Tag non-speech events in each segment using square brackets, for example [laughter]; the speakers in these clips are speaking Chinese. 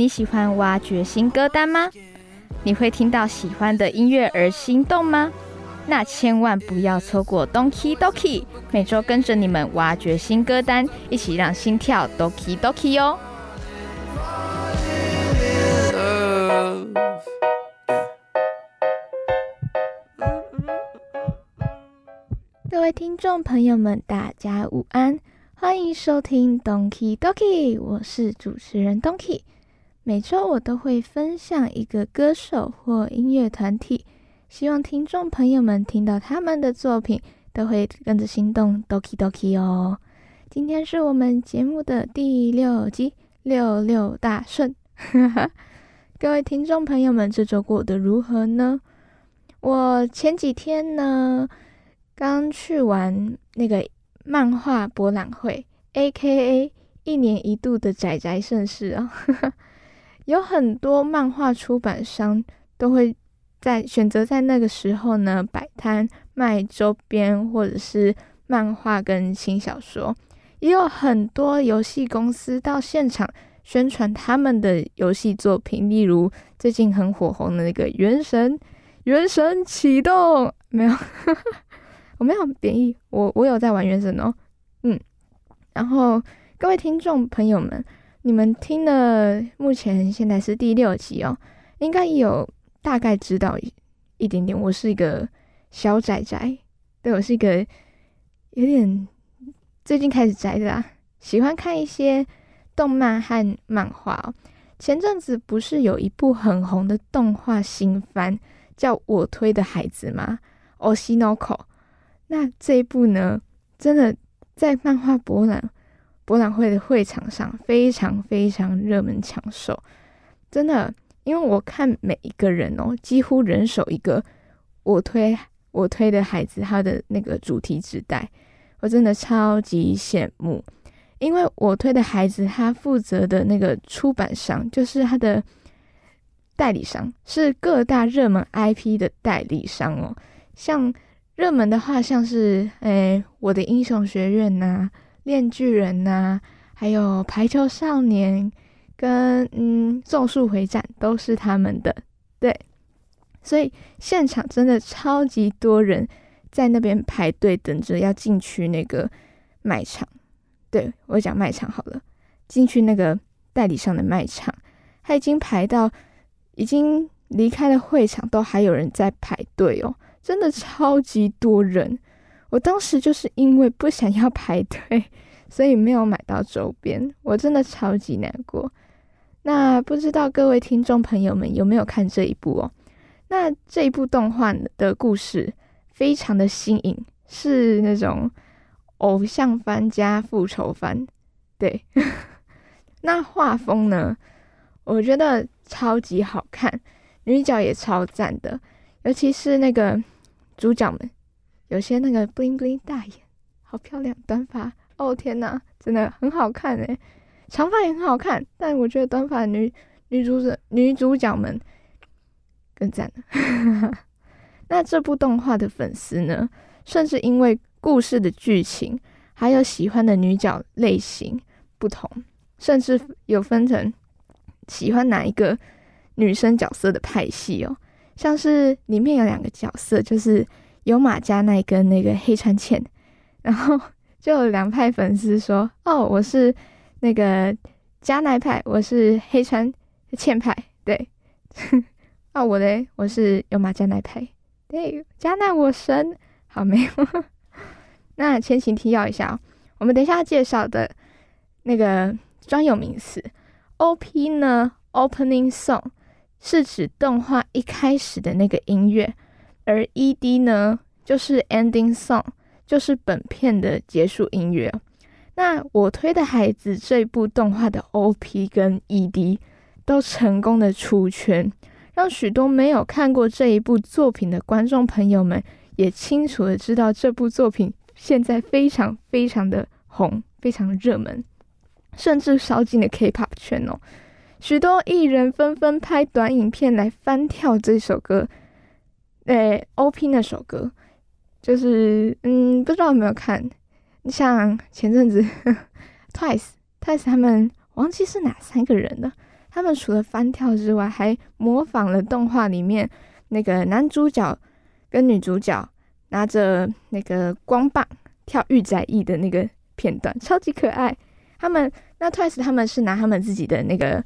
你喜欢挖掘新歌单吗？你会听到喜欢的音乐而心动吗？那千万不要错过 Donkey Donkey，每周跟着你们挖掘新歌单，一起让心跳 Donkey Donkey 哦！各位听众朋友们，大家午安，欢迎收听 Donkey Donkey，我是主持人 Donkey。每周我都会分享一个歌手或音乐团体，希望听众朋友们听到他们的作品都会跟着心动，doki doki 哦。今天是我们节目的第六集，六六大顺。[laughs] 各位听众朋友们，这周过得如何呢？我前几天呢，刚去完那个漫画博览会，A.K.A 一年一度的仔仔盛事啊。[laughs] 有很多漫画出版商都会在选择在那个时候呢摆摊卖周边或者是漫画跟轻小说，也有很多游戏公司到现场宣传他们的游戏作品，例如最近很火红的那个《原神》，《原神》启动没有？我没有贬义，我我有在玩《原神》哦，嗯，然后各位听众朋友们。你们听了，目前现在是第六集哦，应该有大概知道一点点。我是一个小宅宅，对我是一个有点最近开始宅的啦，喜欢看一些动漫和漫画哦。前阵子不是有一部很红的动画新番，叫我推的孩子吗？Oshinoko。那这一部呢，真的在漫画博览。博览会的会场上非常非常热门抢手，真的，因为我看每一个人哦，几乎人手一个我推我推的孩子他的那个主题纸袋，我真的超级羡慕，因为我推的孩子他负责的那个出版商就是他的代理商，是各大热门 IP 的代理商哦，像热门的话，像是诶我的英雄学院呐。炼巨人呐，还有排球少年，跟嗯咒术回战都是他们的，对，所以现场真的超级多人在那边排队等着要进去那个卖场，对我讲卖场好了，进去那个代理商的卖场，他已经排到已经离开了会场，都还有人在排队哦，真的超级多人。我当时就是因为不想要排队，所以没有买到周边，我真的超级难过。那不知道各位听众朋友们有没有看这一部哦？那这一部动画的故事非常的新颖，是那种偶像番加复仇番，对。[laughs] 那画风呢，我觉得超级好看，女角也超赞的，尤其是那个主角们。有些那个 bling bling 大眼，好漂亮，短发。哦天哪，真的很好看诶，长发也很好看，但我觉得短发女女主角女主角们更赞。[laughs] 那这部动画的粉丝呢，甚至因为故事的剧情，还有喜欢的女角类型不同，甚至有分成喜欢哪一个女生角色的派系哦，像是里面有两个角色就是。有马加奈跟那个黑川茜，[laughs] 然后就有两派粉丝说：“哦，我是那个加奈派，我是黑川茜派。”对，啊，[laughs] 我嘞，我是有马加奈派。对，加奈我神，好没有？[laughs] 那前情提要一下哦，我们等一下要介绍的那个专有名词 OP 呢，Opening Song 是指动画一开始的那个音乐。而 ED 呢，就是 Ending Song，就是本片的结束音乐。那我推的孩子这部动画的 OP 跟 ED 都成功的出圈，让许多没有看过这一部作品的观众朋友们也清楚的知道这部作品现在非常非常的红，非常热门，甚至烧进了 K-pop 圈哦。许多艺人纷纷拍短影片来翻跳这首歌，诶，OP 那首歌，就是嗯，不知道有没有看？你像前阵子 [laughs] Twice，Twice 他们忘记是哪三个人了。他们除了翻跳之外，还模仿了动画里面那个男主角跟女主角拿着那个光棒跳御宅翼的那个片段，超级可爱。他们那 Twice 他们是拿他们自己的那个。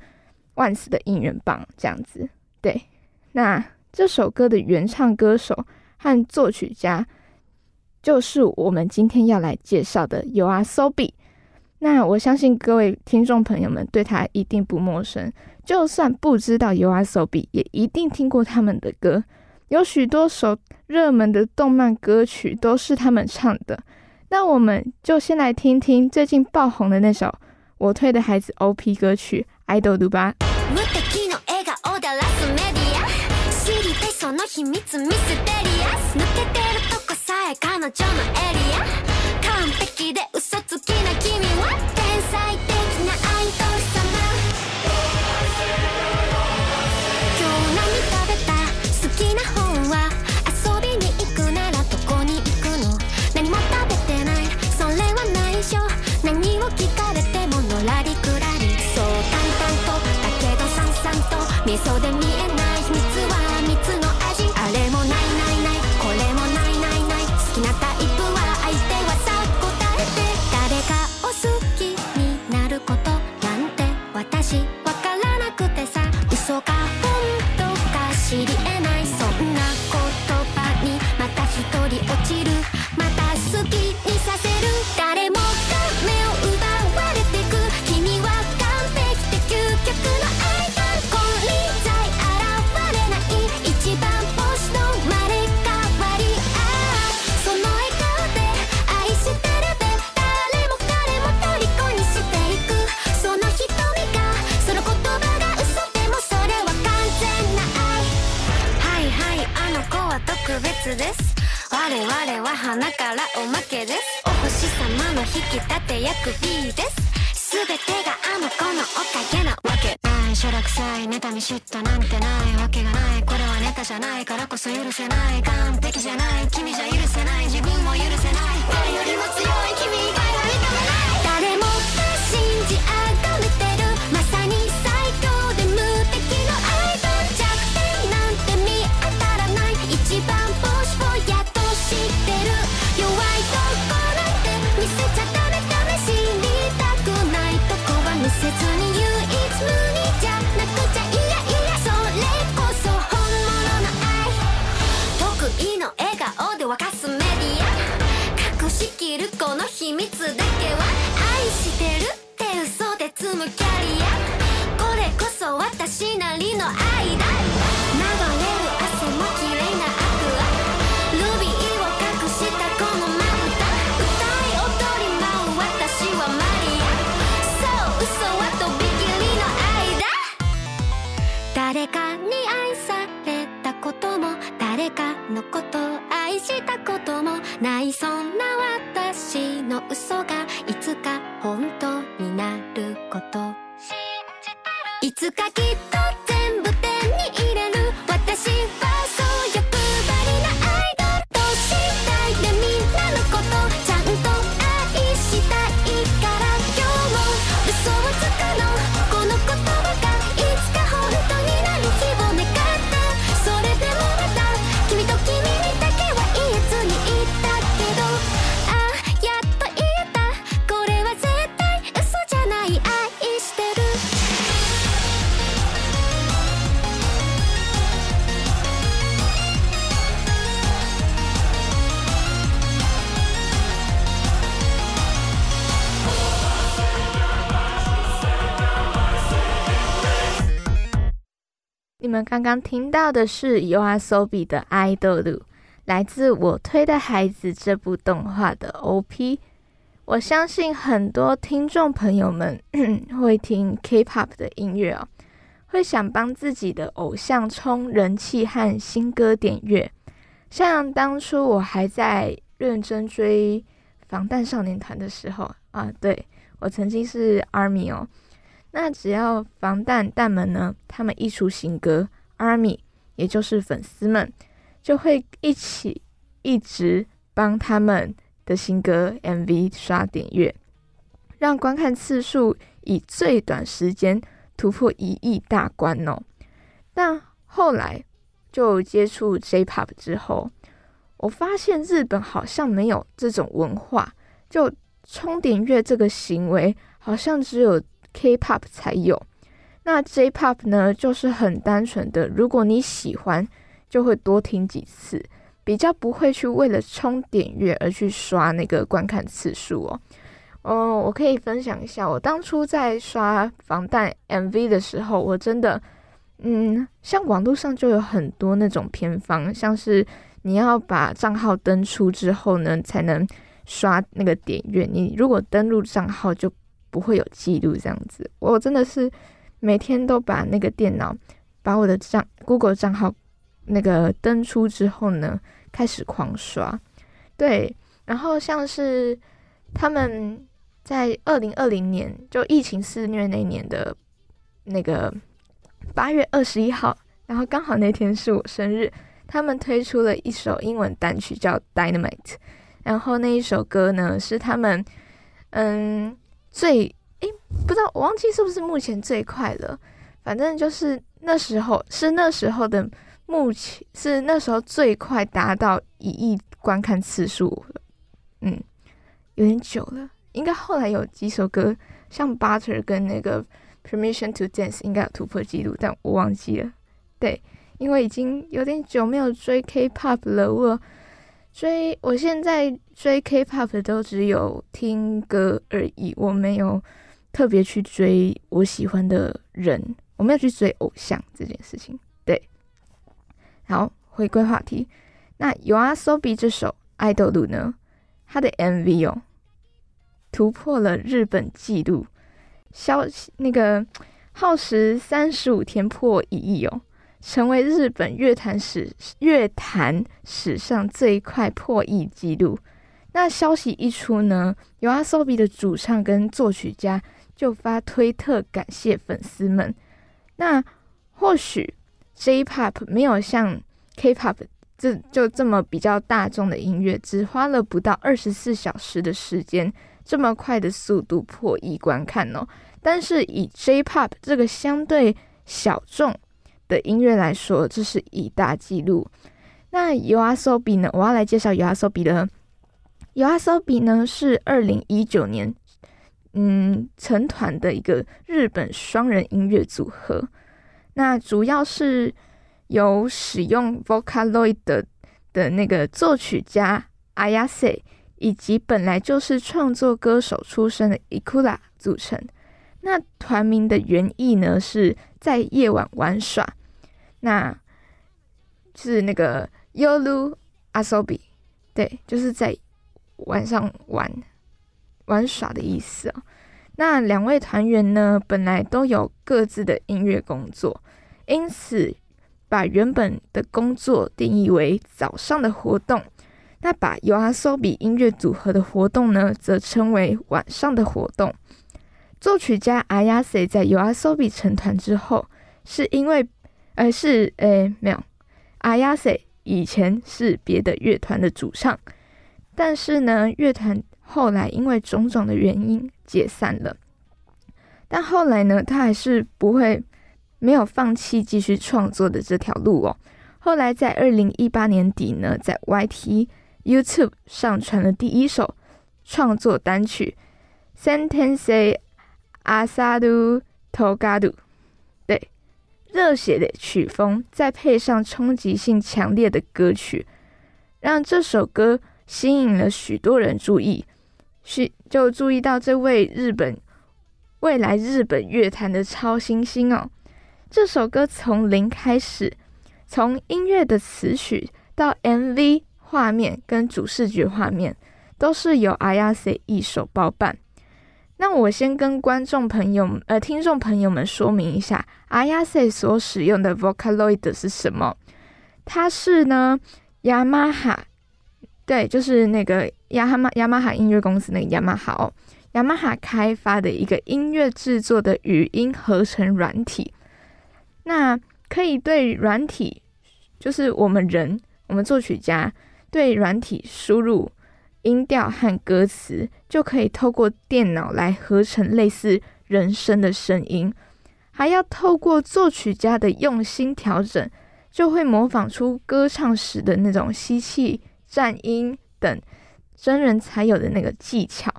万斯的应援棒这样子，对。那这首歌的原唱歌手和作曲家，就是我们今天要来介绍的 U R S O B。那我相信各位听众朋友们对他一定不陌生，就算不知道 U R S O B，也一定听过他们的歌。有许多首热门的动漫歌曲都是他们唱的。那我们就先来听听最近爆红的那首我推的孩子 O P 歌曲。アイドル その秘密ミステリア抜けてるとこさえ彼女のエリア。完璧で嘘つきな君は。天才的なアイドル様。今日何食べた？好きな本は遊びに行くならどこに行くの？何も食べてない。それは内緒。何を聞かれてものらりくらり。そう淡々とだけどさんさんと。味噌で見花からおまけです。お星様の引き立て役 B です。全てがあの子のおかげなわけ。ないしょらくさい妬み嫉妬なんてないわけがない。これはネタじゃないからこそ許せない。完璧じゃない。君じゃ許せない。自分も許せない。誰よりも強いキャリア。これこそ私なりの愛だ流れる汗も綺麗なアクアルビーを隠したこのまぶた歌い踊り舞う私はマリアそう嘘はとびきりの愛だ。誰かに愛されたことも。誰かのこと愛したことも。ないそんな私の嘘がいつか本当になること。いつかきっと我们刚刚听到的是 U R S O B i 的《爱豆路》，来自我推的孩子这部动画的 O P。我相信很多听众朋友们 [clears throat] 会听 K-pop 的音乐哦，会想帮自己的偶像冲人气和新歌点阅。像当初我还在认真追防弹少年团的时候啊，对我曾经是 ARMY 哦。那只要防弹弹们呢，他们一出新歌，ARMY 也就是粉丝们就会一起一直帮他们。的新歌 MV 刷点阅，让观看次数以最短时间突破一亿大关哦。但后来就接触 J-Pop 之后，我发现日本好像没有这种文化，就充点阅这个行为好像只有 K-Pop 才有。那 J-Pop 呢，就是很单纯的，如果你喜欢，就会多听几次。比较不会去为了冲点阅而去刷那个观看次数哦。哦，我可以分享一下，我当初在刷防弹 MV 的时候，我真的，嗯，像网络上就有很多那种偏方，像是你要把账号登出之后呢，才能刷那个点阅。你如果登录账号就不会有记录这样子。我真的是每天都把那个电脑把我的账 Google 账号那个登出之后呢。开始狂刷，对，然后像是他们在二零二零年就疫情肆虐那年的那个八月二十一号，然后刚好那天是我生日，他们推出了一首英文单曲叫《Dynamite》，然后那一首歌呢是他们嗯最诶不知道我忘记是不是目前最快了，反正就是那时候是那时候的。目前是那时候最快达到一亿观看次数嗯，有点久了。应该后来有几首歌，像《Butter》跟那个《Permission to Dance》应该有突破记录，但我忘记了。对，因为已经有点久没有追 K-pop 了。我追，我现在追 K-pop 的都只有听歌而已，我没有特别去追我喜欢的人，我没有去追偶像这件事情。对好，回归话题。那《有阿 So B》这首《爱豆路》呢？它的 MV 哦，突破了日本纪录，消那个耗时三十五天破一亿哦，成为日本乐坛史乐坛史上最快破亿纪录。那消息一出呢，有阿 So B 的主唱跟作曲家就发推特感谢粉丝们。那或许。J-pop 没有像 K-pop 这就这么比较大众的音乐，只花了不到二十四小时的时间，这么快的速度破亿观看哦。但是以 J-pop 这个相对小众的音乐来说，这是一大纪录。那 YOASOBI 呢？我要来介绍 YOASOBI 的。YOASOBI 呢是二零一九年嗯成团的一个日本双人音乐组合。那主要是由使用 Vocaloid 的的那个作曲家 Ayase，以及本来就是创作歌手出身的 Ikura 组成。那团名的原意呢，是在夜晚玩耍，那是那个 Yolu Asobi，对，就是在晚上玩玩耍的意思哦。那两位团员呢，本来都有各自的音乐工作，因此把原本的工作定义为早上的活动。那把 YOASOBI 音乐组合的活动呢，则称为晚上的活动。作曲家 Ayase 在 YOASOBI 成团之后，是因为，呃，是，呃，没有，Ayase 以前是别的乐团的主唱，但是呢，乐团。后来因为种种的原因解散了，但后来呢，他还是不会没有放弃继续创作的这条路哦。后来在二零一八年底呢，在 YT YouTube 上传了第一首创作单曲《Sentence Asadu Togadu》，对，热血的曲风再配上冲击性强烈的歌曲，让这首歌吸引了许多人注意。是，就注意到这位日本未来日本乐坛的超新星哦。这首歌从零开始，从音乐的词曲到 MV 画面跟主视觉画面，都是由 Ayase 一手包办。那我先跟观众朋友、呃听众朋友们说明一下，Ayase 所使用的 Vocaloid 是什么？它是呢，雅马哈，对，就是那个雅哈马雅马哈音乐公司那个雅马哈哦，雅马哈开发的一个音乐制作的语音合成软体。那可以对软体，就是我们人，我们作曲家对软体输入。音调和歌词就可以透过电脑来合成类似人声的声音，还要透过作曲家的用心调整，就会模仿出歌唱时的那种吸气、颤音等真人才有的那个技巧。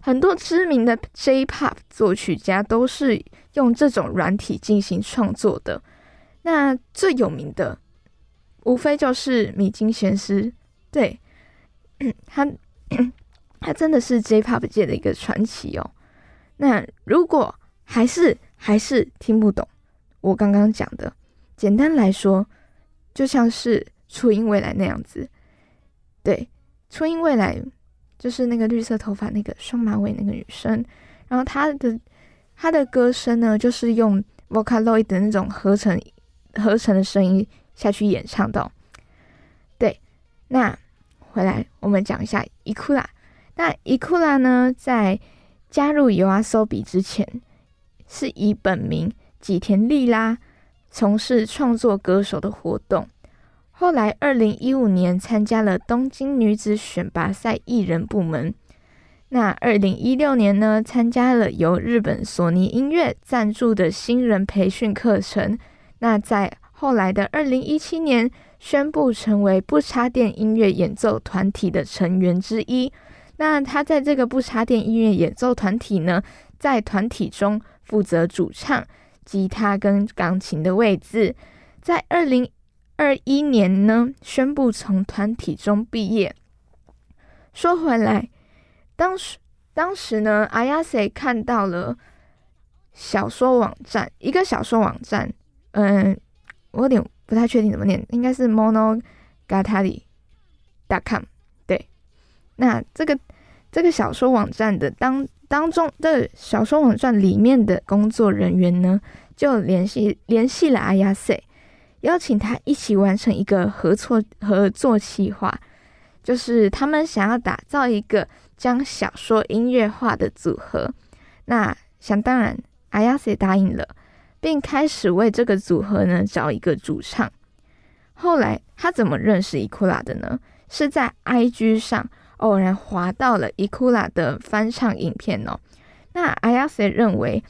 很多知名的 J-Pop 作曲家都是用这种软体进行创作的。那最有名的，无非就是米津玄师，对。[coughs] 他 [coughs] 他真的是 J-Pop 界的一个传奇哦。那如果还是还是听不懂我刚刚讲的，简单来说，就像是初音未来那样子。对，初音未来就是那个绿色头发、那个双马尾那个女生，然后她的她的歌声呢，就是用 Vocaloid 的那种合成合成的声音下去演唱的。对，那。回来，我们讲一下伊库拉。那伊库拉呢，在加入 U R S O B 之前，是以本名吉田莉拉从事创作歌手的活动。后来，二零一五年参加了东京女子选拔赛艺人部门。那二零一六年呢，参加了由日本索尼音乐赞助的新人培训课程。那在后来的二零一七年。宣布成为不插电音乐演奏团体的成员之一。那他在这个不插电音乐演奏团体呢，在团体中负责主唱、吉他跟钢琴的位置。在二零二一年呢，宣布从团体中毕业。说回来，当时当时呢，阿亚塞看到了小说网站，一个小说网站，嗯，我有点。不太确定怎么念，应该是 monogatari.com。对，那这个这个小说网站的当当中的小说网站里面的工作人员呢，就联系联系了阿亚塞，邀请他一起完成一个合作合作计划，就是他们想要打造一个将小说音乐化的组合。那想当然，阿亚塞答应了。并开始为这个组合呢找一个主唱。后来他怎么认识伊库拉的呢？是在 IG 上偶然滑到了伊库拉的翻唱影片哦。那阿亚塞认为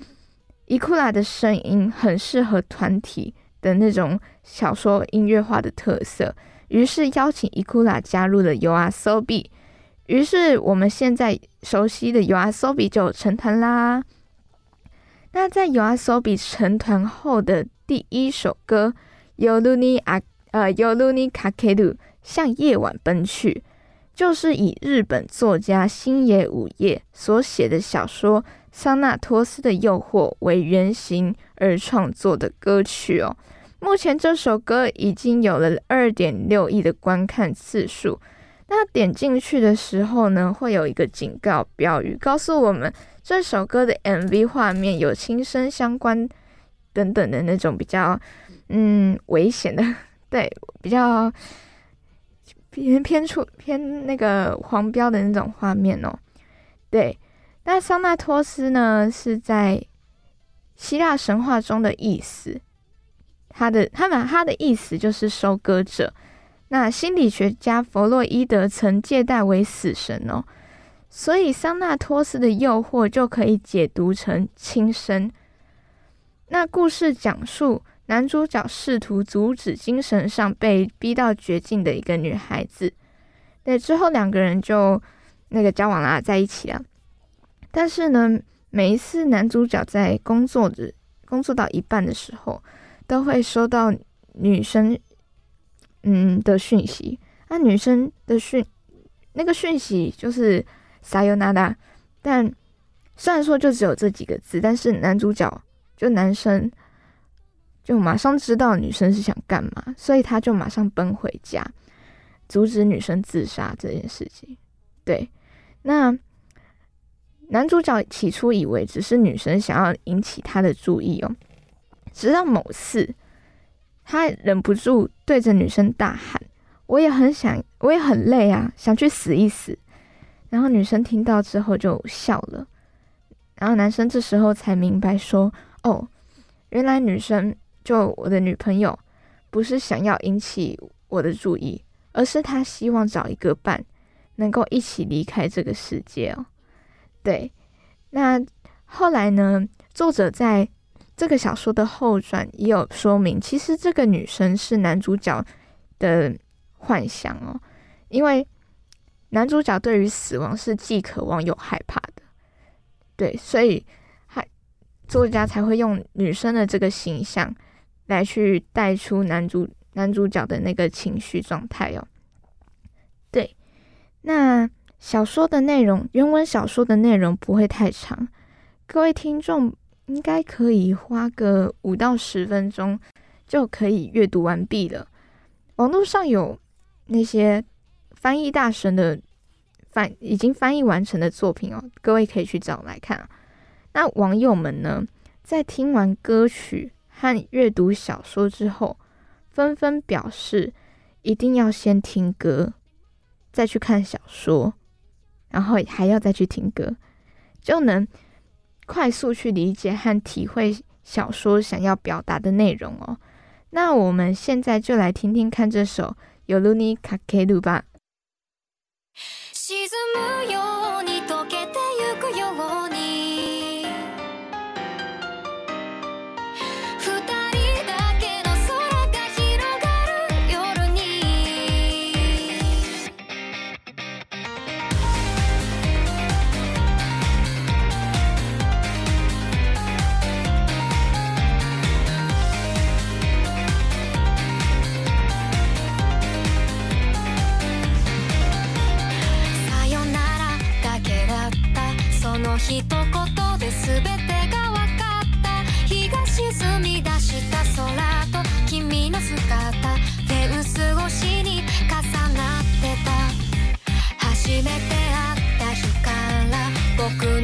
伊库拉的声音很适合团体的那种小说音乐化的特色，于是邀请伊库拉加入了 U R S O B。于是我们现在熟悉的 U R S O B 就成团啦。那在 YOASOBI 成团后的第一首歌《Yoruni 啊呃 Yoruni Kakeru》向夜晚奔去，就是以日本作家星野午夜所写的小说《桑纳托斯的诱惑》为原型而创作的歌曲哦。目前这首歌已经有了二点六亿的观看次数。那点进去的时候呢，会有一个警告标语，告诉我们。这首歌的 MV 画面有轻生相关等等的那种比较嗯危险的，[laughs] 对，比较偏偏出偏那个黄标的那种画面哦。对，那桑纳托斯呢是在希腊神话中的意思，他的他们他的意思就是收割者。那心理学家弗洛伊德曾借代为死神哦。所以桑纳托斯的诱惑就可以解读成轻生。那故事讲述男主角试图阻止精神上被逼到绝境的一个女孩子，对，之后两个人就那个交往啦，在一起了。但是呢，每一次男主角在工作的工作到一半的时候，都会收到女生嗯的讯息。那女生的讯那个讯息就是。撒尤那达，但虽然说就只有这几个字，但是男主角就男生就马上知道女生是想干嘛，所以他就马上奔回家，阻止女生自杀这件事情。对，那男主角起初以为只是女生想要引起他的注意哦，直到某次，他忍不住对着女生大喊：“我也很想，我也很累啊，想去死一死。”然后女生听到之后就笑了，然后男生这时候才明白说：“哦，原来女生就我的女朋友，不是想要引起我的注意，而是她希望找一个伴。”能够一起离开这个世界哦，对。那后来呢？作者在这个小说的后传也有说明，其实这个女生是男主角的幻想哦，因为男主角对于死亡是既渴望又害怕的，对，所以还作家才会用女生的这个形象来去带出男主男主角的那个情绪状态哦，对。那小说的内容，原文小说的内容不会太长，各位听众应该可以花个五到十分钟就可以阅读完毕了。网络上有那些翻译大神的翻已经翻译完成的作品哦，各位可以去找来看。那网友们呢，在听完歌曲和阅读小说之后，纷纷表示一定要先听歌。再去看小说，然后还要再去听歌，就能快速去理解和体会小说想要表达的内容哦。那我们现在就来听听看这首《尤鲁尼卡克鲁》吧。沈むよ一言で全てが分かった。日が沈み出した空と君の姿。フェンス越しに重なってた。初めて会った日から僕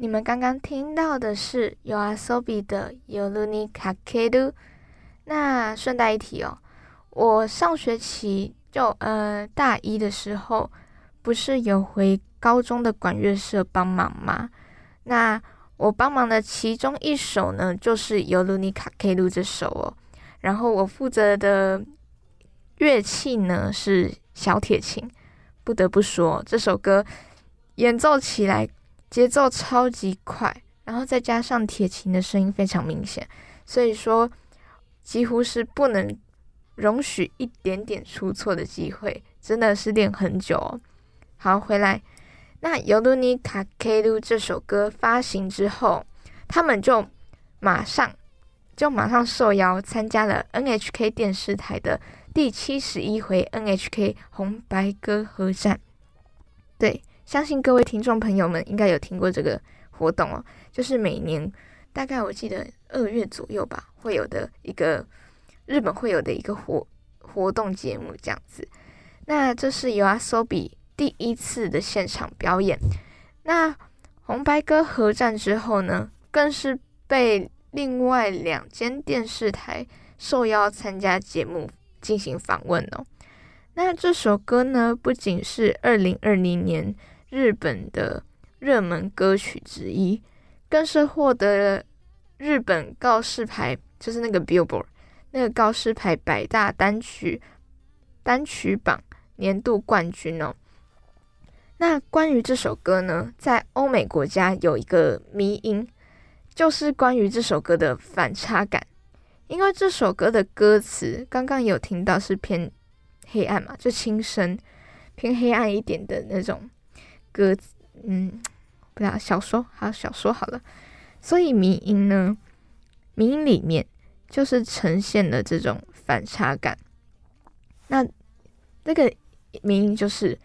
你们刚刚听到的是 Yoasobi 的 Yoruni Kakeru。那顺带一提哦，我上学期就呃大一的时候，不是有回高中的管乐社帮忙吗？那我帮忙的其中一首呢，就是 Yoruni Kakeru 这首哦。然后我负责的乐器呢是小铁琴。不得不说，这首歌演奏起来。节奏超级快，然后再加上铁琴的声音非常明显，所以说几乎是不能容许一点点出错的机会，真的是练很久。哦。好，回来，那《尤鲁尼卡 K 鲁》这首歌发行之后，他们就马上就马上受邀参加了 NHK 电视台的第七十一回 NHK 红白歌合战，对。相信各位听众朋友们应该有听过这个活动哦，就是每年大概我记得二月左右吧，会有的一个日本会有的一个活活动节目这样子。那这是由阿 s o b 第一次的现场表演。那红白歌合战之后呢，更是被另外两间电视台受邀参加节目进行访问哦。那这首歌呢，不仅是二零二零年。日本的热门歌曲之一，更是获得了日本告示牌，就是那个 Billboard 那个告示牌百大单曲单曲榜年度冠军哦。那关于这首歌呢，在欧美国家有一个迷音，就是关于这首歌的反差感，因为这首歌的歌词刚刚有听到是偏黑暗嘛，就轻声偏黑暗一点的那种。歌，嗯，不知道小说，好小说好了。所以迷音呢，迷音里面就是呈现了这种反差感。那那个迷音就是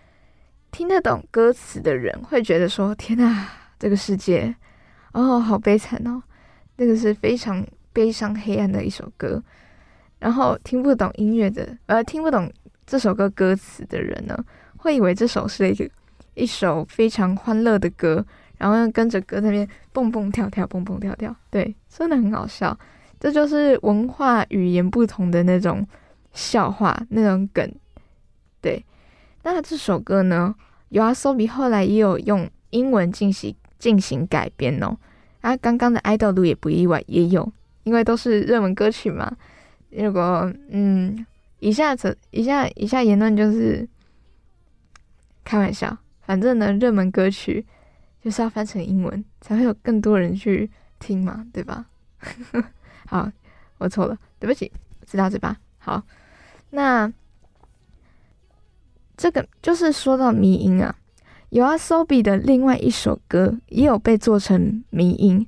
听得懂歌词的人会觉得说：“天呐，这个世界哦，好悲惨哦！”那个是非常悲伤、黑暗的一首歌。然后听不懂音乐的，呃，听不懂这首歌歌词的人呢，会以为这首是一个。一首非常欢乐的歌，然后跟着歌那边蹦蹦跳跳，蹦蹦跳跳，对，真的很好笑。这就是文化语言不同的那种笑话，那种梗。对，那这首歌呢，有阿 Sobi 后来也有用英文进行进行改编哦。啊，刚刚的爱豆路也不意外，也有，因为都是热门歌曲嘛。如果嗯，以下子以下以下言论就是开玩笑。反正呢，热门歌曲就是要翻成英文，才会有更多人去听嘛，对吧？[laughs] 好，我错了，对不起，知道对吧？好，那这个就是说到迷音啊，有阿 Sobi 的另外一首歌也有被做成迷音，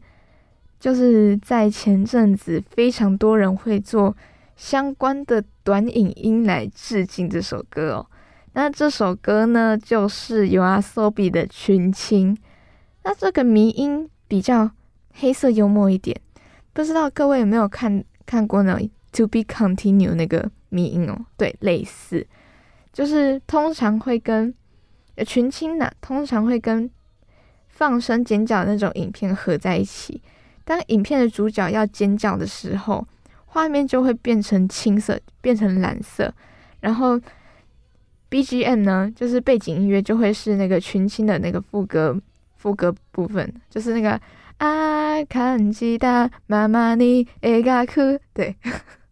就是在前阵子非常多人会做相关的短影音来致敬这首歌哦。那这首歌呢，就是有阿 Sobi 的群青。那这个迷音比较黑色幽默一点，不知道各位有没有看看过呢？To be continued 那个迷音哦，对，类似，就是通常会跟群青呢，通常会跟放声尖叫那种影片合在一起。当影片的主角要尖叫的时候，画面就会变成青色，变成蓝色，然后。BGM 呢，就是背景音乐就会是那个群青的那个副歌副歌部分，就是那个啊，看吉他，妈妈你爱嘎哭，对，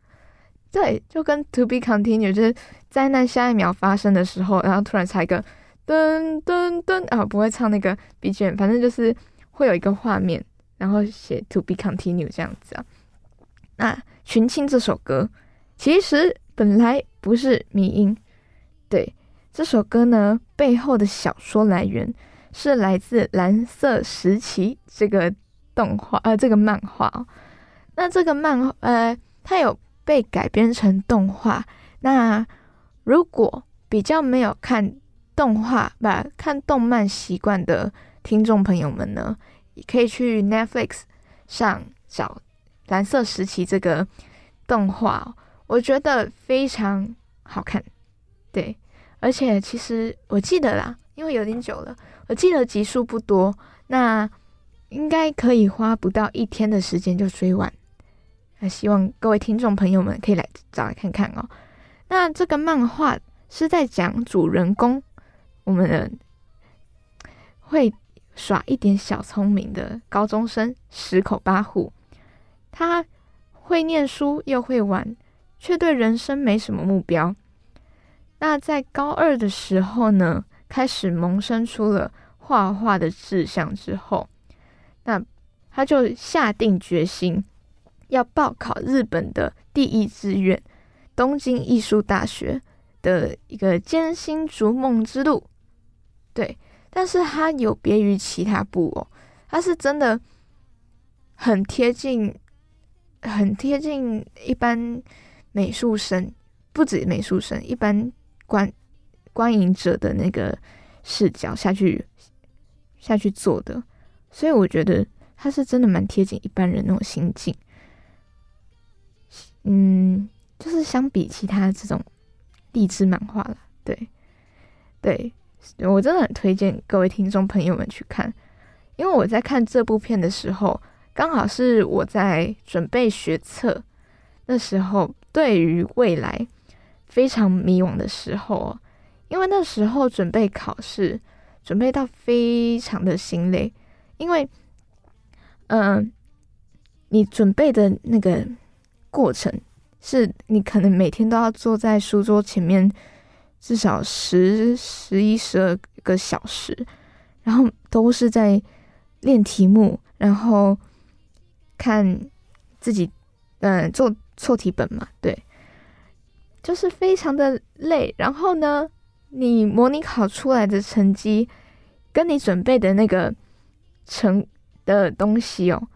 [laughs] 对，就跟 To be continued，就是灾难下一秒发生的时候，然后突然插一个噔噔噔啊，不会唱那个 BGM，反正就是会有一个画面，然后写 To be continued 这样子啊。那群青这首歌其实本来不是迷音。对这首歌呢，背后的小说来源是来自《蓝色时期》这个动画，呃，这个漫画。那这个漫，呃，它有被改编成动画。那如果比较没有看动画、不看动漫习惯的听众朋友们呢，也可以去 Netflix 上找《蓝色时期》这个动画，我觉得非常好看。对。而且其实我记得啦，因为有点久了，我记得集数不多，那应该可以花不到一天的时间就追完。那希望各位听众朋友们可以来找来看看哦。那这个漫画是在讲主人公，我们会耍一点小聪明的高中生十口八户，他会念书又会玩，却对人生没什么目标。那在高二的时候呢，开始萌生出了画画的志向之后，那他就下定决心要报考日本的第一志愿东京艺术大学的一个艰辛逐梦之路。对，但是他有别于其他部哦，他是真的很贴近，很贴近一般美术生，不止美术生，一般。观观影者的那个视角下去下去做的，所以我觉得他是真的蛮贴近一般人那种心境。嗯，就是相比其他这种励志漫画了，对对，我真的很推荐各位听众朋友们去看，因为我在看这部片的时候，刚好是我在准备学测那时候，对于未来。非常迷惘的时候，因为那时候准备考试，准备到非常的心累，因为，嗯，你准备的那个过程，是你可能每天都要坐在书桌前面至少十、十一、十二个小时，然后都是在练题目，然后看自己，嗯，做错题本嘛，对。就是非常的累，然后呢，你模拟考出来的成绩，跟你准备的那个成的东西哦，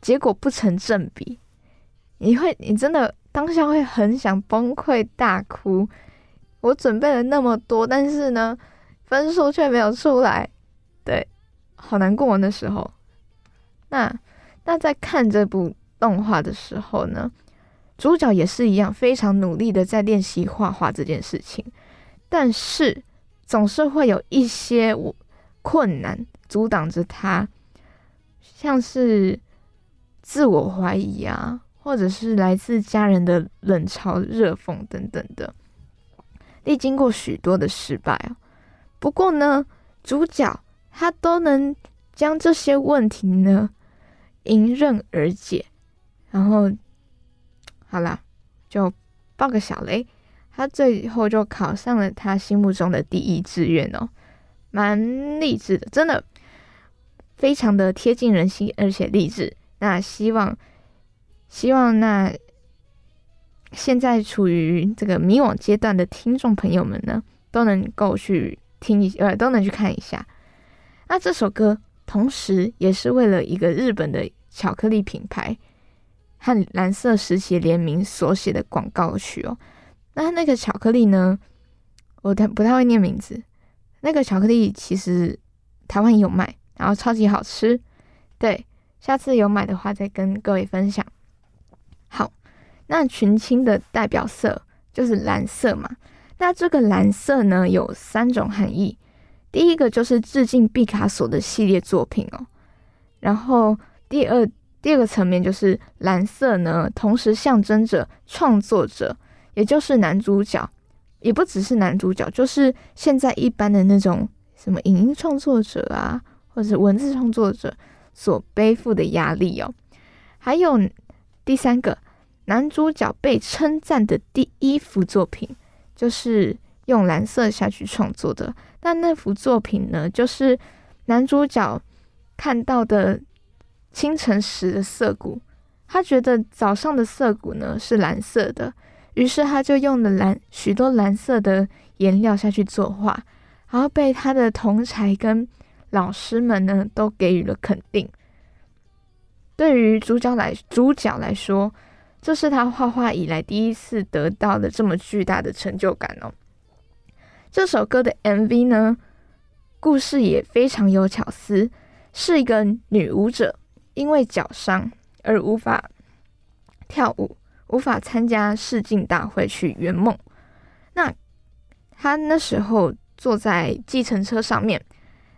结果不成正比，你会，你真的当下会很想崩溃大哭。我准备了那么多，但是呢，分数却没有出来，对，好难过那时候。那那在看这部动画的时候呢？主角也是一样，非常努力的在练习画画这件事情，但是总是会有一些困难阻挡着他，像是自我怀疑啊，或者是来自家人的冷嘲热讽等等的，历经过许多的失败啊。不过呢，主角他都能将这些问题呢迎刃而解，然后。好啦，就报个小雷，他最后就考上了他心目中的第一志愿哦，蛮励志的，真的非常的贴近人心，而且励志。那希望，希望那现在处于这个迷惘阶段的听众朋友们呢，都能够去听一呃，都能去看一下。那这首歌同时也是为了一个日本的巧克力品牌。和蓝色时期联名所写的广告曲哦，那那个巧克力呢？我太不太会念名字。那个巧克力其实台湾也有卖，然后超级好吃。对，下次有买的话再跟各位分享。好，那群青的代表色就是蓝色嘛。那这个蓝色呢有三种含义，第一个就是致敬毕卡索的系列作品哦，然后第二。第二个层面就是蓝色呢，同时象征着创作者，也就是男主角也不只是男主角，就是现在一般的那种什么影音创作者啊，或者文字创作者所背负的压力哦。还有第三个，男主角被称赞的第一幅作品，就是用蓝色下去创作的。但那幅作品呢，就是男主角看到的清晨时的涩谷，他觉得早上的涩谷呢是蓝色的。于是他就用了蓝许多蓝色的颜料下去作画，然后被他的同才跟老师们呢都给予了肯定。对于主角来主角来说，这是他画画以来第一次得到的这么巨大的成就感哦。这首歌的 MV 呢，故事也非常有巧思，是一个女舞者因为脚伤而无法跳舞。无法参加试镜大会去圆梦。那他那时候坐在计程车上面，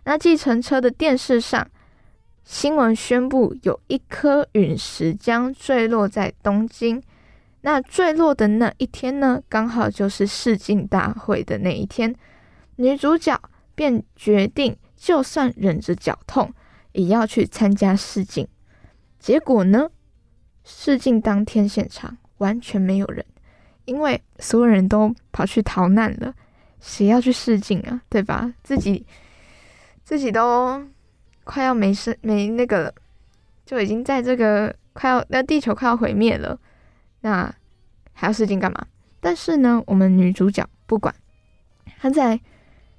那计程车的电视上新闻宣布有一颗陨石将坠落在东京。那坠落的那一天呢，刚好就是试镜大会的那一天。女主角便决定，就算忍着脚痛，也要去参加试镜。结果呢，试镜当天现场。完全没有人，因为所有人都跑去逃难了，谁要去试镜啊？对吧？自己自己都快要没生没那个了，就已经在这个快要那地球快要毁灭了，那还要试镜干嘛？但是呢，我们女主角不管，她在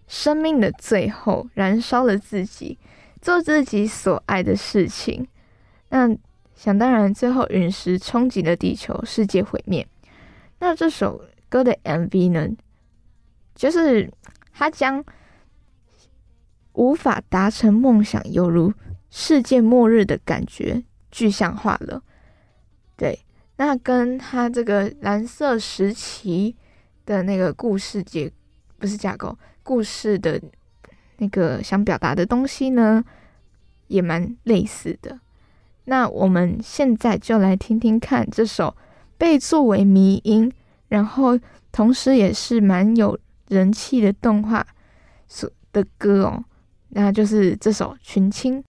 生命的最后燃烧了自己，做自己所爱的事情，那。想当然，最后陨石冲击了地球，世界毁灭。那这首歌的 MV 呢？就是他将无法达成梦想，犹如世界末日的感觉具象化了。对，那跟他这个蓝色时期的那个故事结不是架构，故事的那个想表达的东西呢，也蛮类似的。那我们现在就来听听看这首被作为迷音，然后同时也是蛮有人气的动画所的歌哦，那就是这首《群青》。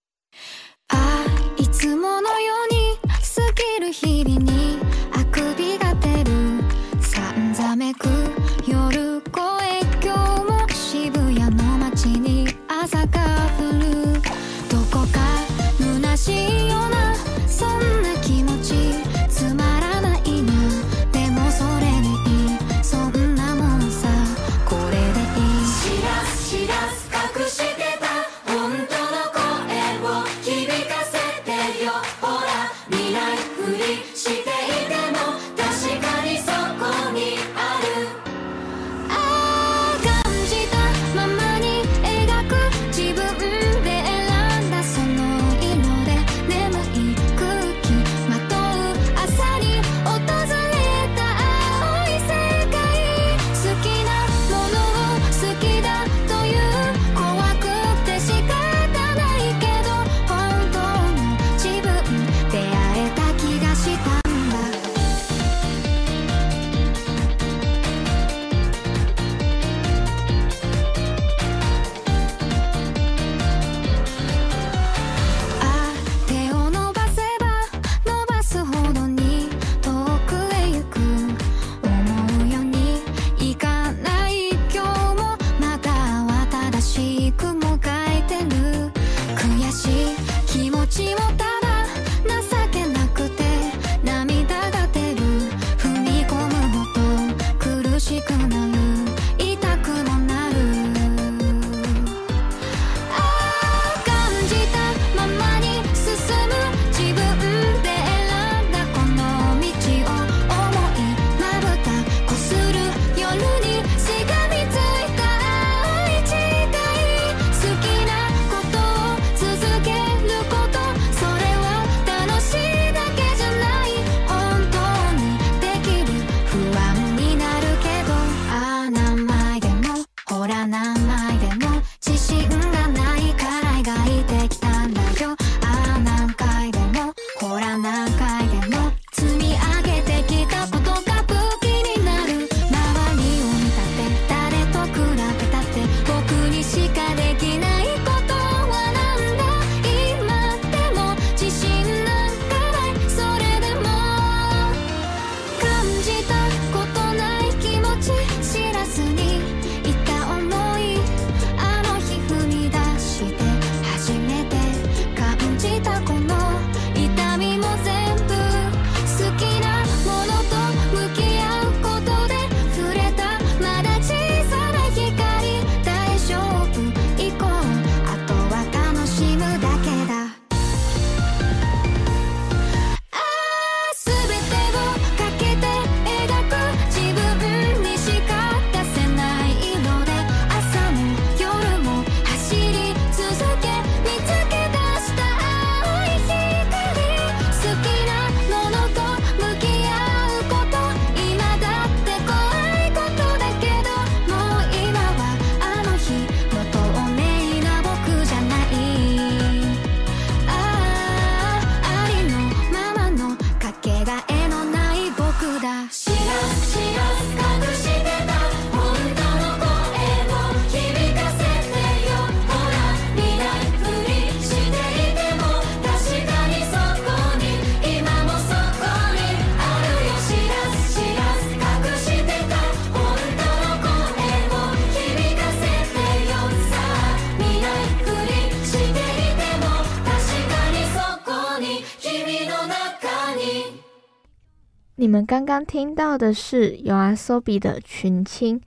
刚刚听到的是 Yoasobi 的群青。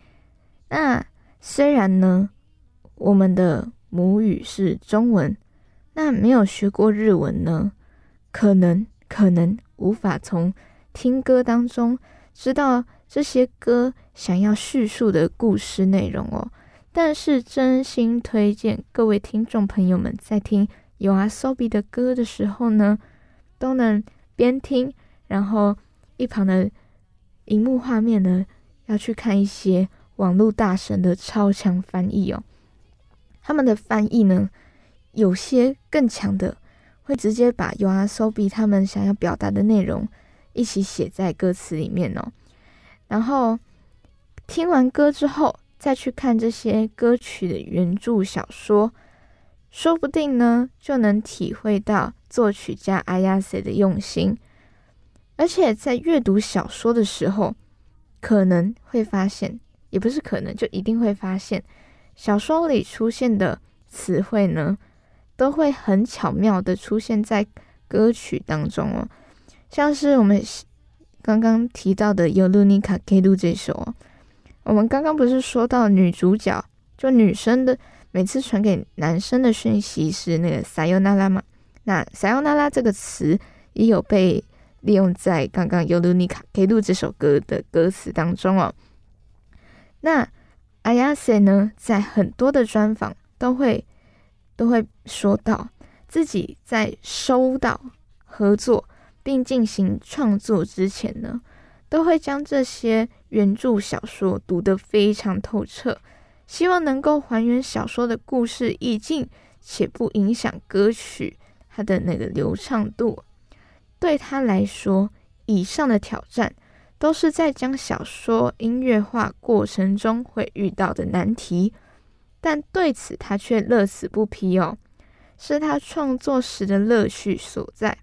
那虽然呢，我们的母语是中文，那没有学过日文呢，可能可能无法从听歌当中知道这些歌想要叙述的故事内容哦。但是真心推荐各位听众朋友们在听 Yoasobi 的歌的时候呢，都能边听，然后。一旁的荧幕画面呢，要去看一些网络大神的超强翻译哦。他们的翻译呢，有些更强的，会直接把 U R S O B 他们想要表达的内容一起写在歌词里面哦。然后听完歌之后，再去看这些歌曲的原著小说，说不定呢，就能体会到作曲家阿亚塞的用心。而且在阅读小说的时候，可能会发现，也不是可能，就一定会发现，小说里出现的词汇呢，都会很巧妙的出现在歌曲当中哦。像是我们刚刚提到的《尤鲁尼卡 K 路》这首哦，我们刚刚不是说到女主角，就女生的每次传给男生的讯息是那个“撒尤那拉”吗？那“撒尤那拉”这个词也有被。利用在刚刚尤鲁尼卡给录这首歌的歌词当中哦。那阿亚塞呢，在很多的专访都会都会说到，自己在收到合作并进行创作之前呢，都会将这些原著小说读得非常透彻，希望能够还原小说的故事意境，且不影响歌曲它的那个流畅度。对他来说，以上的挑战都是在将小说音乐化过程中会遇到的难题，但对此他却乐此不疲哦，是他创作时的乐趣所在。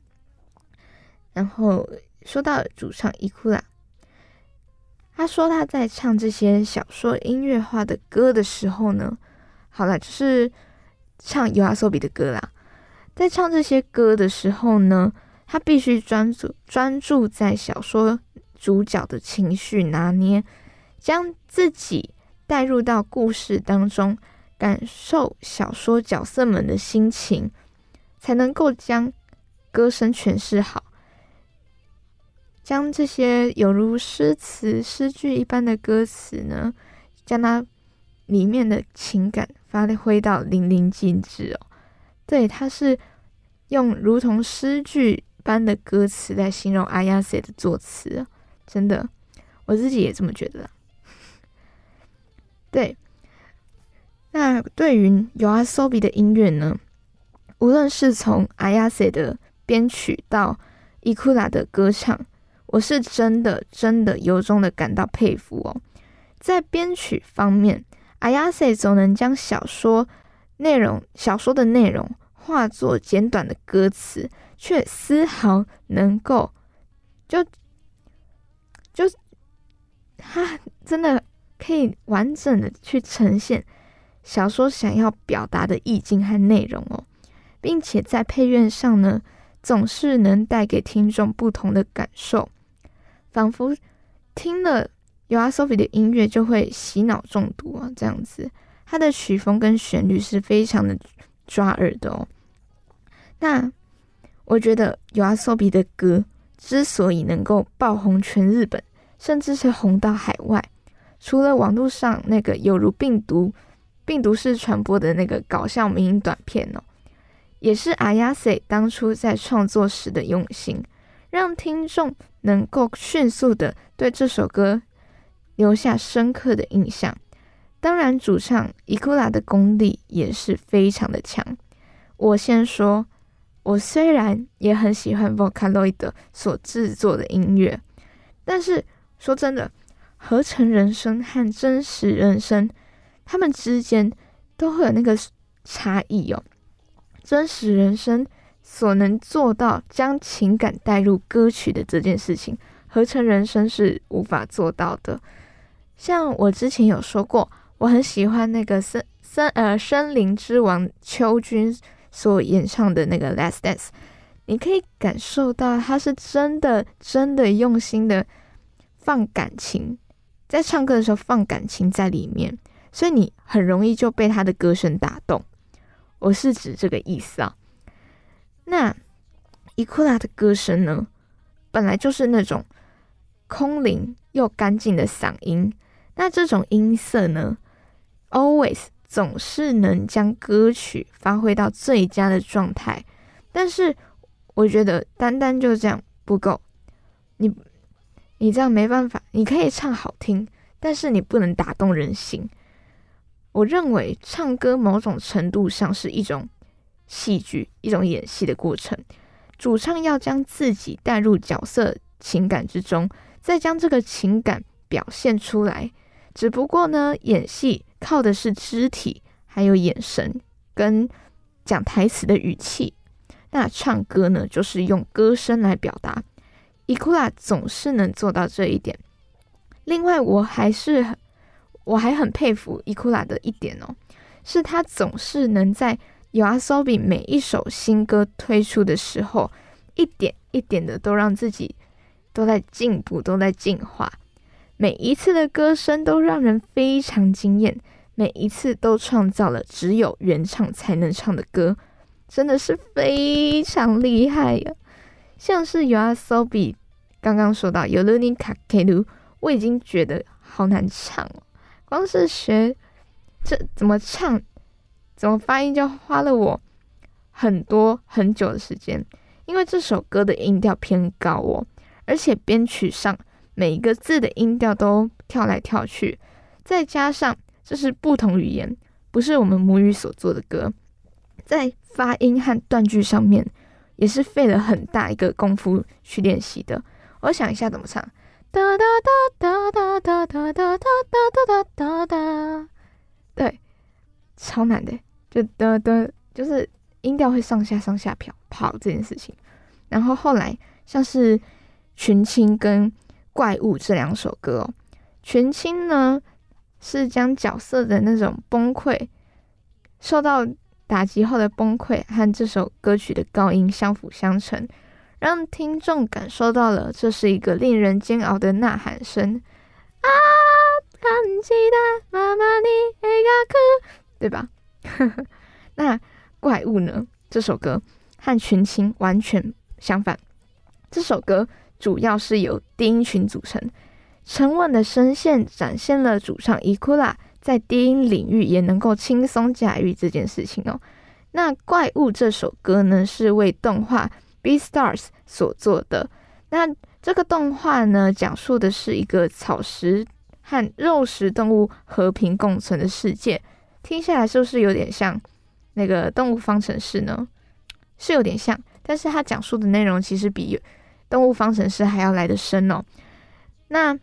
然后说到主唱伊库拉，他说他在唱这些小说音乐化的歌的时候呢，好了，就是唱尤阿索比的歌啦，在唱这些歌的时候呢。他必须专注专注在小说主角的情绪拿捏，将自己带入到故事当中，感受小说角色们的心情，才能够将歌声诠释好，将这些有如诗词诗句一般的歌词呢，将它里面的情感发挥到淋漓尽致哦。对，他是用如同诗句。般的歌词来形容阿亚塞的作词，真的，我自己也这么觉得。对，那对于有阿索比的音乐呢，无论是从阿亚塞的编曲到伊库拉的歌唱，我是真的真的由衷的感到佩服哦。在编曲方面，阿亚塞总能将小说内容、小说的内容化作简短的歌词。却丝毫能够，就就他真的可以完整的去呈现小说想要表达的意境和内容哦，并且在配乐上呢，总是能带给听众不同的感受，仿佛听了尤阿索菲的音乐就会洗脑中毒啊，这样子，它的曲风跟旋律是非常的抓耳的哦，那。我觉得有阿索比的歌之所以能够爆红全日本，甚至是红到海外，除了网络上那个有如病毒、病毒式传播的那个搞笑名音短片哦，也是阿亚塞当初在创作时的用心，让听众能够迅速的对这首歌留下深刻的印象。当然，主唱伊库拉的功力也是非常的强。我先说。我虽然也很喜欢 Vocaloid 所制作的音乐，但是说真的，合成人声和真实人声，他们之间都会有那个差异哦。真实人声所能做到将情感带入歌曲的这件事情，合成人声是无法做到的。像我之前有说过，我很喜欢那个森森呃森林之王秋君。所演唱的那个《Last Dance》，你可以感受到他是真的、真的用心的放感情，在唱歌的时候放感情在里面，所以你很容易就被他的歌声打动。我是指这个意思啊。那伊库拉的歌声呢，本来就是那种空灵又干净的嗓音，那这种音色呢，always 总是能将歌曲发挥到最佳的状态，但是。我觉得单单就这样不够，你你这样没办法。你可以唱好听，但是你不能打动人心。我认为唱歌某种程度上是一种戏剧，一种演戏的过程。主唱要将自己带入角色情感之中，再将这个情感表现出来。只不过呢，演戏靠的是肢体，还有眼神跟讲台词的语气。那唱歌呢，就是用歌声来表达。伊库拉总是能做到这一点。另外，我还是我还很佩服伊库拉的一点哦，是他总是能在 YOASOBI 每一首新歌推出的时候，一点一点的都让自己都在进步，都在进化。每一次的歌声都让人非常惊艳，每一次都创造了只有原唱才能唱的歌。真的是非常厉害呀！像是 YOASOBI 刚刚说到 Yoluni Kakeru，我已经觉得好难唱哦。光是学这怎么唱、怎么发音，就花了我很多很久的时间。因为这首歌的音调偏高哦，而且编曲上每一个字的音调都跳来跳去，再加上这是不同语言，不是我们母语所做的歌。在发音和断句上面，也是费了很大一个功夫去练习的。我想一下怎么唱，哒哒哒哒哒哒哒哒哒哒哒哒哒，对，超难的，就哒哒，就是音调会上下上下飘跑这件事情。然后后来像是群青跟怪物这两首歌哦，群青呢是将角色的那种崩溃受到。打击后的崩溃和这首歌曲的高音相辅相成，让听众感受到了这是一个令人煎熬的呐喊声啊！很期待妈妈你会下课，对吧？[laughs] 那怪物呢？这首歌和群青完全相反。这首歌主要是由低音群组成，沉稳的声线展现了主唱伊库拉。在低音领域也能够轻松驾驭这件事情哦。那《怪物》这首歌呢，是为动画《B Stars》所做的。那这个动画呢，讲述的是一个草食和肉食动物和平共存的世界。听下来是不是有点像那个《动物方程式》呢？是有点像，但是它讲述的内容其实比《动物方程式》还要来得深哦。那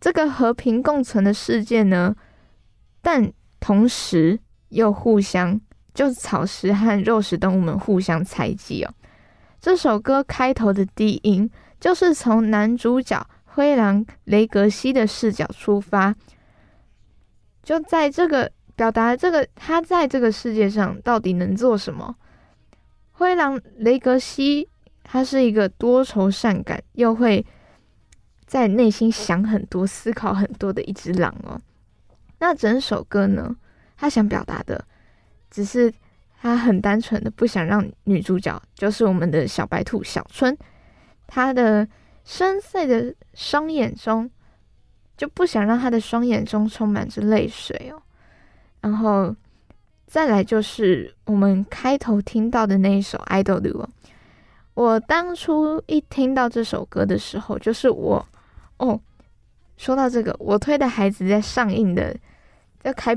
这个和平共存的世界呢？但同时又互相，就是草食和肉食动物们互相猜忌哦。这首歌开头的低音，就是从男主角灰狼雷格西的视角出发，就在这个表达这个他在这个世界上到底能做什么。灰狼雷格西，他是一个多愁善感又会在内心想很多、思考很多的一只狼哦。那整首歌呢？他想表达的，只是他很单纯的不想让女主角，就是我们的小白兔小春，她的深邃的双眼中，就不想让她的双眼中充满着泪水哦。然后再来就是我们开头听到的那一首《Idol》哦。我当初一听到这首歌的时候，就是我哦，说到这个，我推的孩子在上映的。要开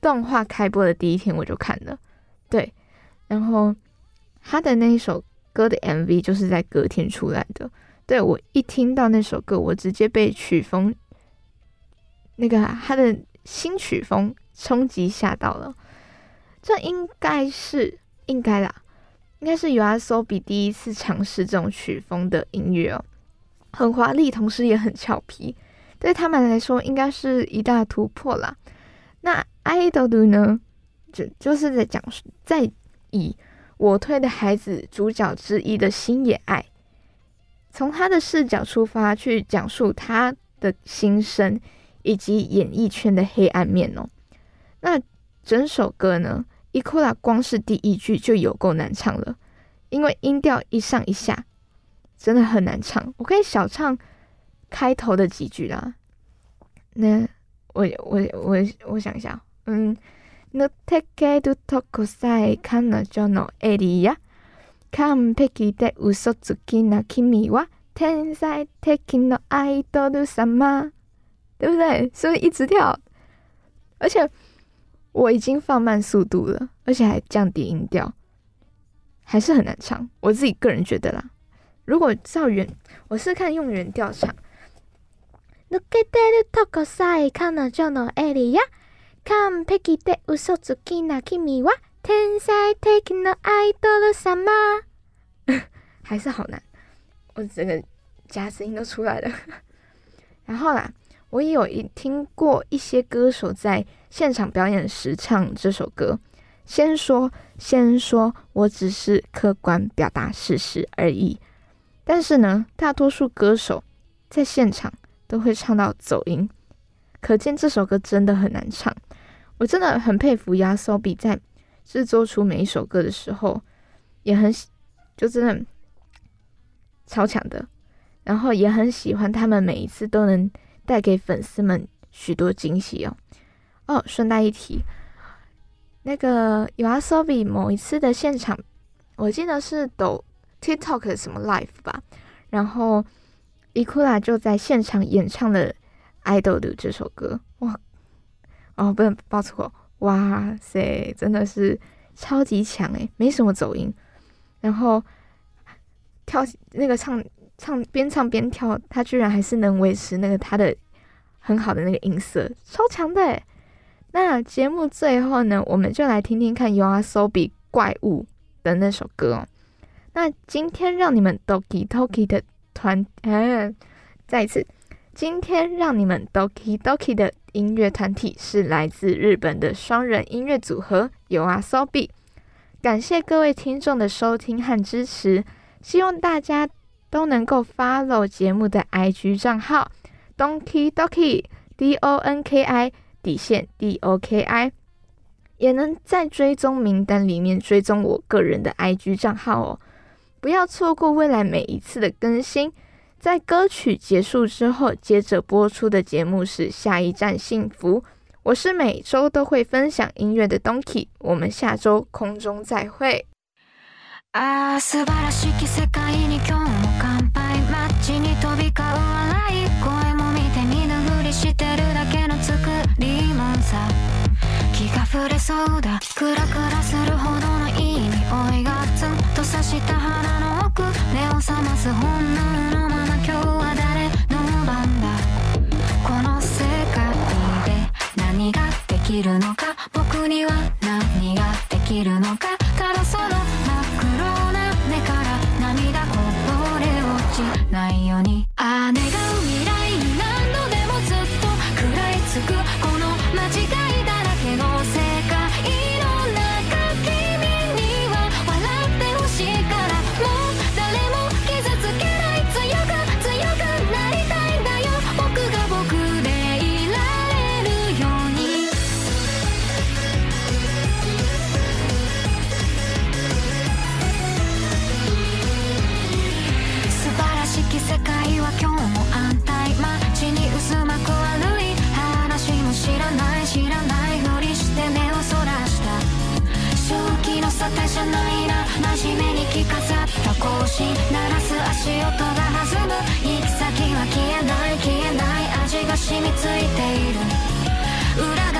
动画开播的第一天我就看了，对，然后他的那一首歌的 MV 就是在隔天出来的。对我一听到那首歌，我直接被曲风那个他的新曲风冲击吓到了。这应该是应该啦，应该是 u s o b 第一次尝试这种曲风的音乐哦，很华丽，同时也很俏皮，对他们来说应该是一大突破啦。那 idol 呢，就就是在讲，在以我推的孩子主角之一的星野爱，从他的视角出发去讲述他的心声以及演艺圈的黑暗面哦。那整首歌呢，伊库拉光是第一句就有够难唱了，因为音调一上一下，真的很难唱。我可以小唱开头的几句啦。那我我我我想一下，嗯。の手けるとこさえ彼女のエリア完璧で嘘つきな君は天才的のアイドル様，对不对？所以一直跳，而且 我已经放慢速度了，而且还降低音调，还是很难唱。我自己个人觉得啦，如果照原，我是看用原调唱。抜けてるとこさえ彼女のエリア完璧で嘘つきな君は天才的なアイドル様，[laughs] 还是好难，我整个假声音都出来了。[laughs] 然后啦，我也有一听过一些歌手在 现场表演时唱这首歌。先说，先说我只是客观表达事实而已。但是呢，大多数歌手在现场都会唱到走音，可见这首歌真的很难唱。我真的很佩服亚索比在制作出每一首歌的时候，也很就真的超强的，然后也很喜欢他们每一次都能带给粉丝们许多惊喜哦。哦，顺带一提，那个 YOSOBI 某一次的现场，我记得是抖 TikTok 什么 Live 吧，然后伊库拉就在现场演唱了《idol》的这首歌，哇！哦，不能报错！哇塞，真的是超级强诶，没什么走音，然后跳那个唱唱边唱边跳，他居然还是能维持那个他的很好的那个音色，超强的诶。那节目最后呢，我们就来听听看 You Are So b i 怪物的那首歌。那今天让你们 Doki Doki 的团，嗯，再一次。今天让你们 Doki Doki 的音乐团体是来自日本的双人音乐组合 You Are So b i。感谢各位听众的收听和支持，希望大家都能够 follow 节目的 IG 账号 Doki Doki D O N K I 底线 D O K I，也能在追踪名单里面追踪我个人的 IG 账号哦，不要错过未来每一次的更新。在歌曲结束之后，接着播出的节目是《下一站幸福》。我是每周都会分享音乐的 Donkey，我们下周空中再会。溢れそうだ。クラクラするほどのいい匂いがツンと刺した鼻の奥。目を覚ます本能のまま今日は誰の番だ。この世界で何ができるのか。僕には何ができるのか。ただその真っ黒な目から涙こぼれ落ちないように。姉が未来気の沙汰じゃないな真面目に着飾った。格子鳴らす足音が弾む。行き先は消えない消えない。味が染みついている。裏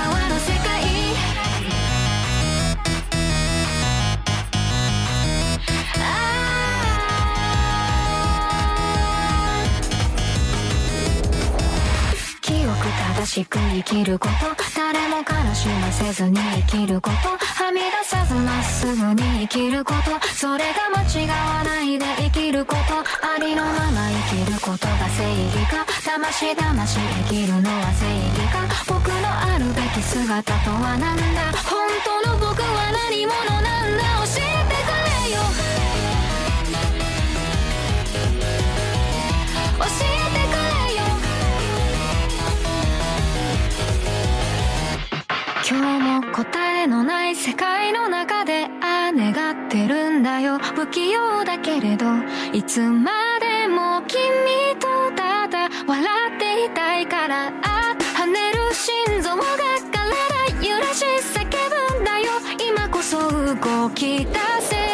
しく生きること誰も悲しませずに生きることはみ出さずまっすぐに生きることそれが間違わないで生きることありのまま生きることが正義か騙し騙し生きるのは正義か僕のあるべき姿とは何だ本当の僕は何者なんだ教えてくれよ教え今日も答えのない世界の中でああ願ってるんだよ。不器用だけれどいつまでも君とただ笑っていたいから。あ跳ねる心臓が体揺らし叫ぶんだよ。今こそ動き出せ。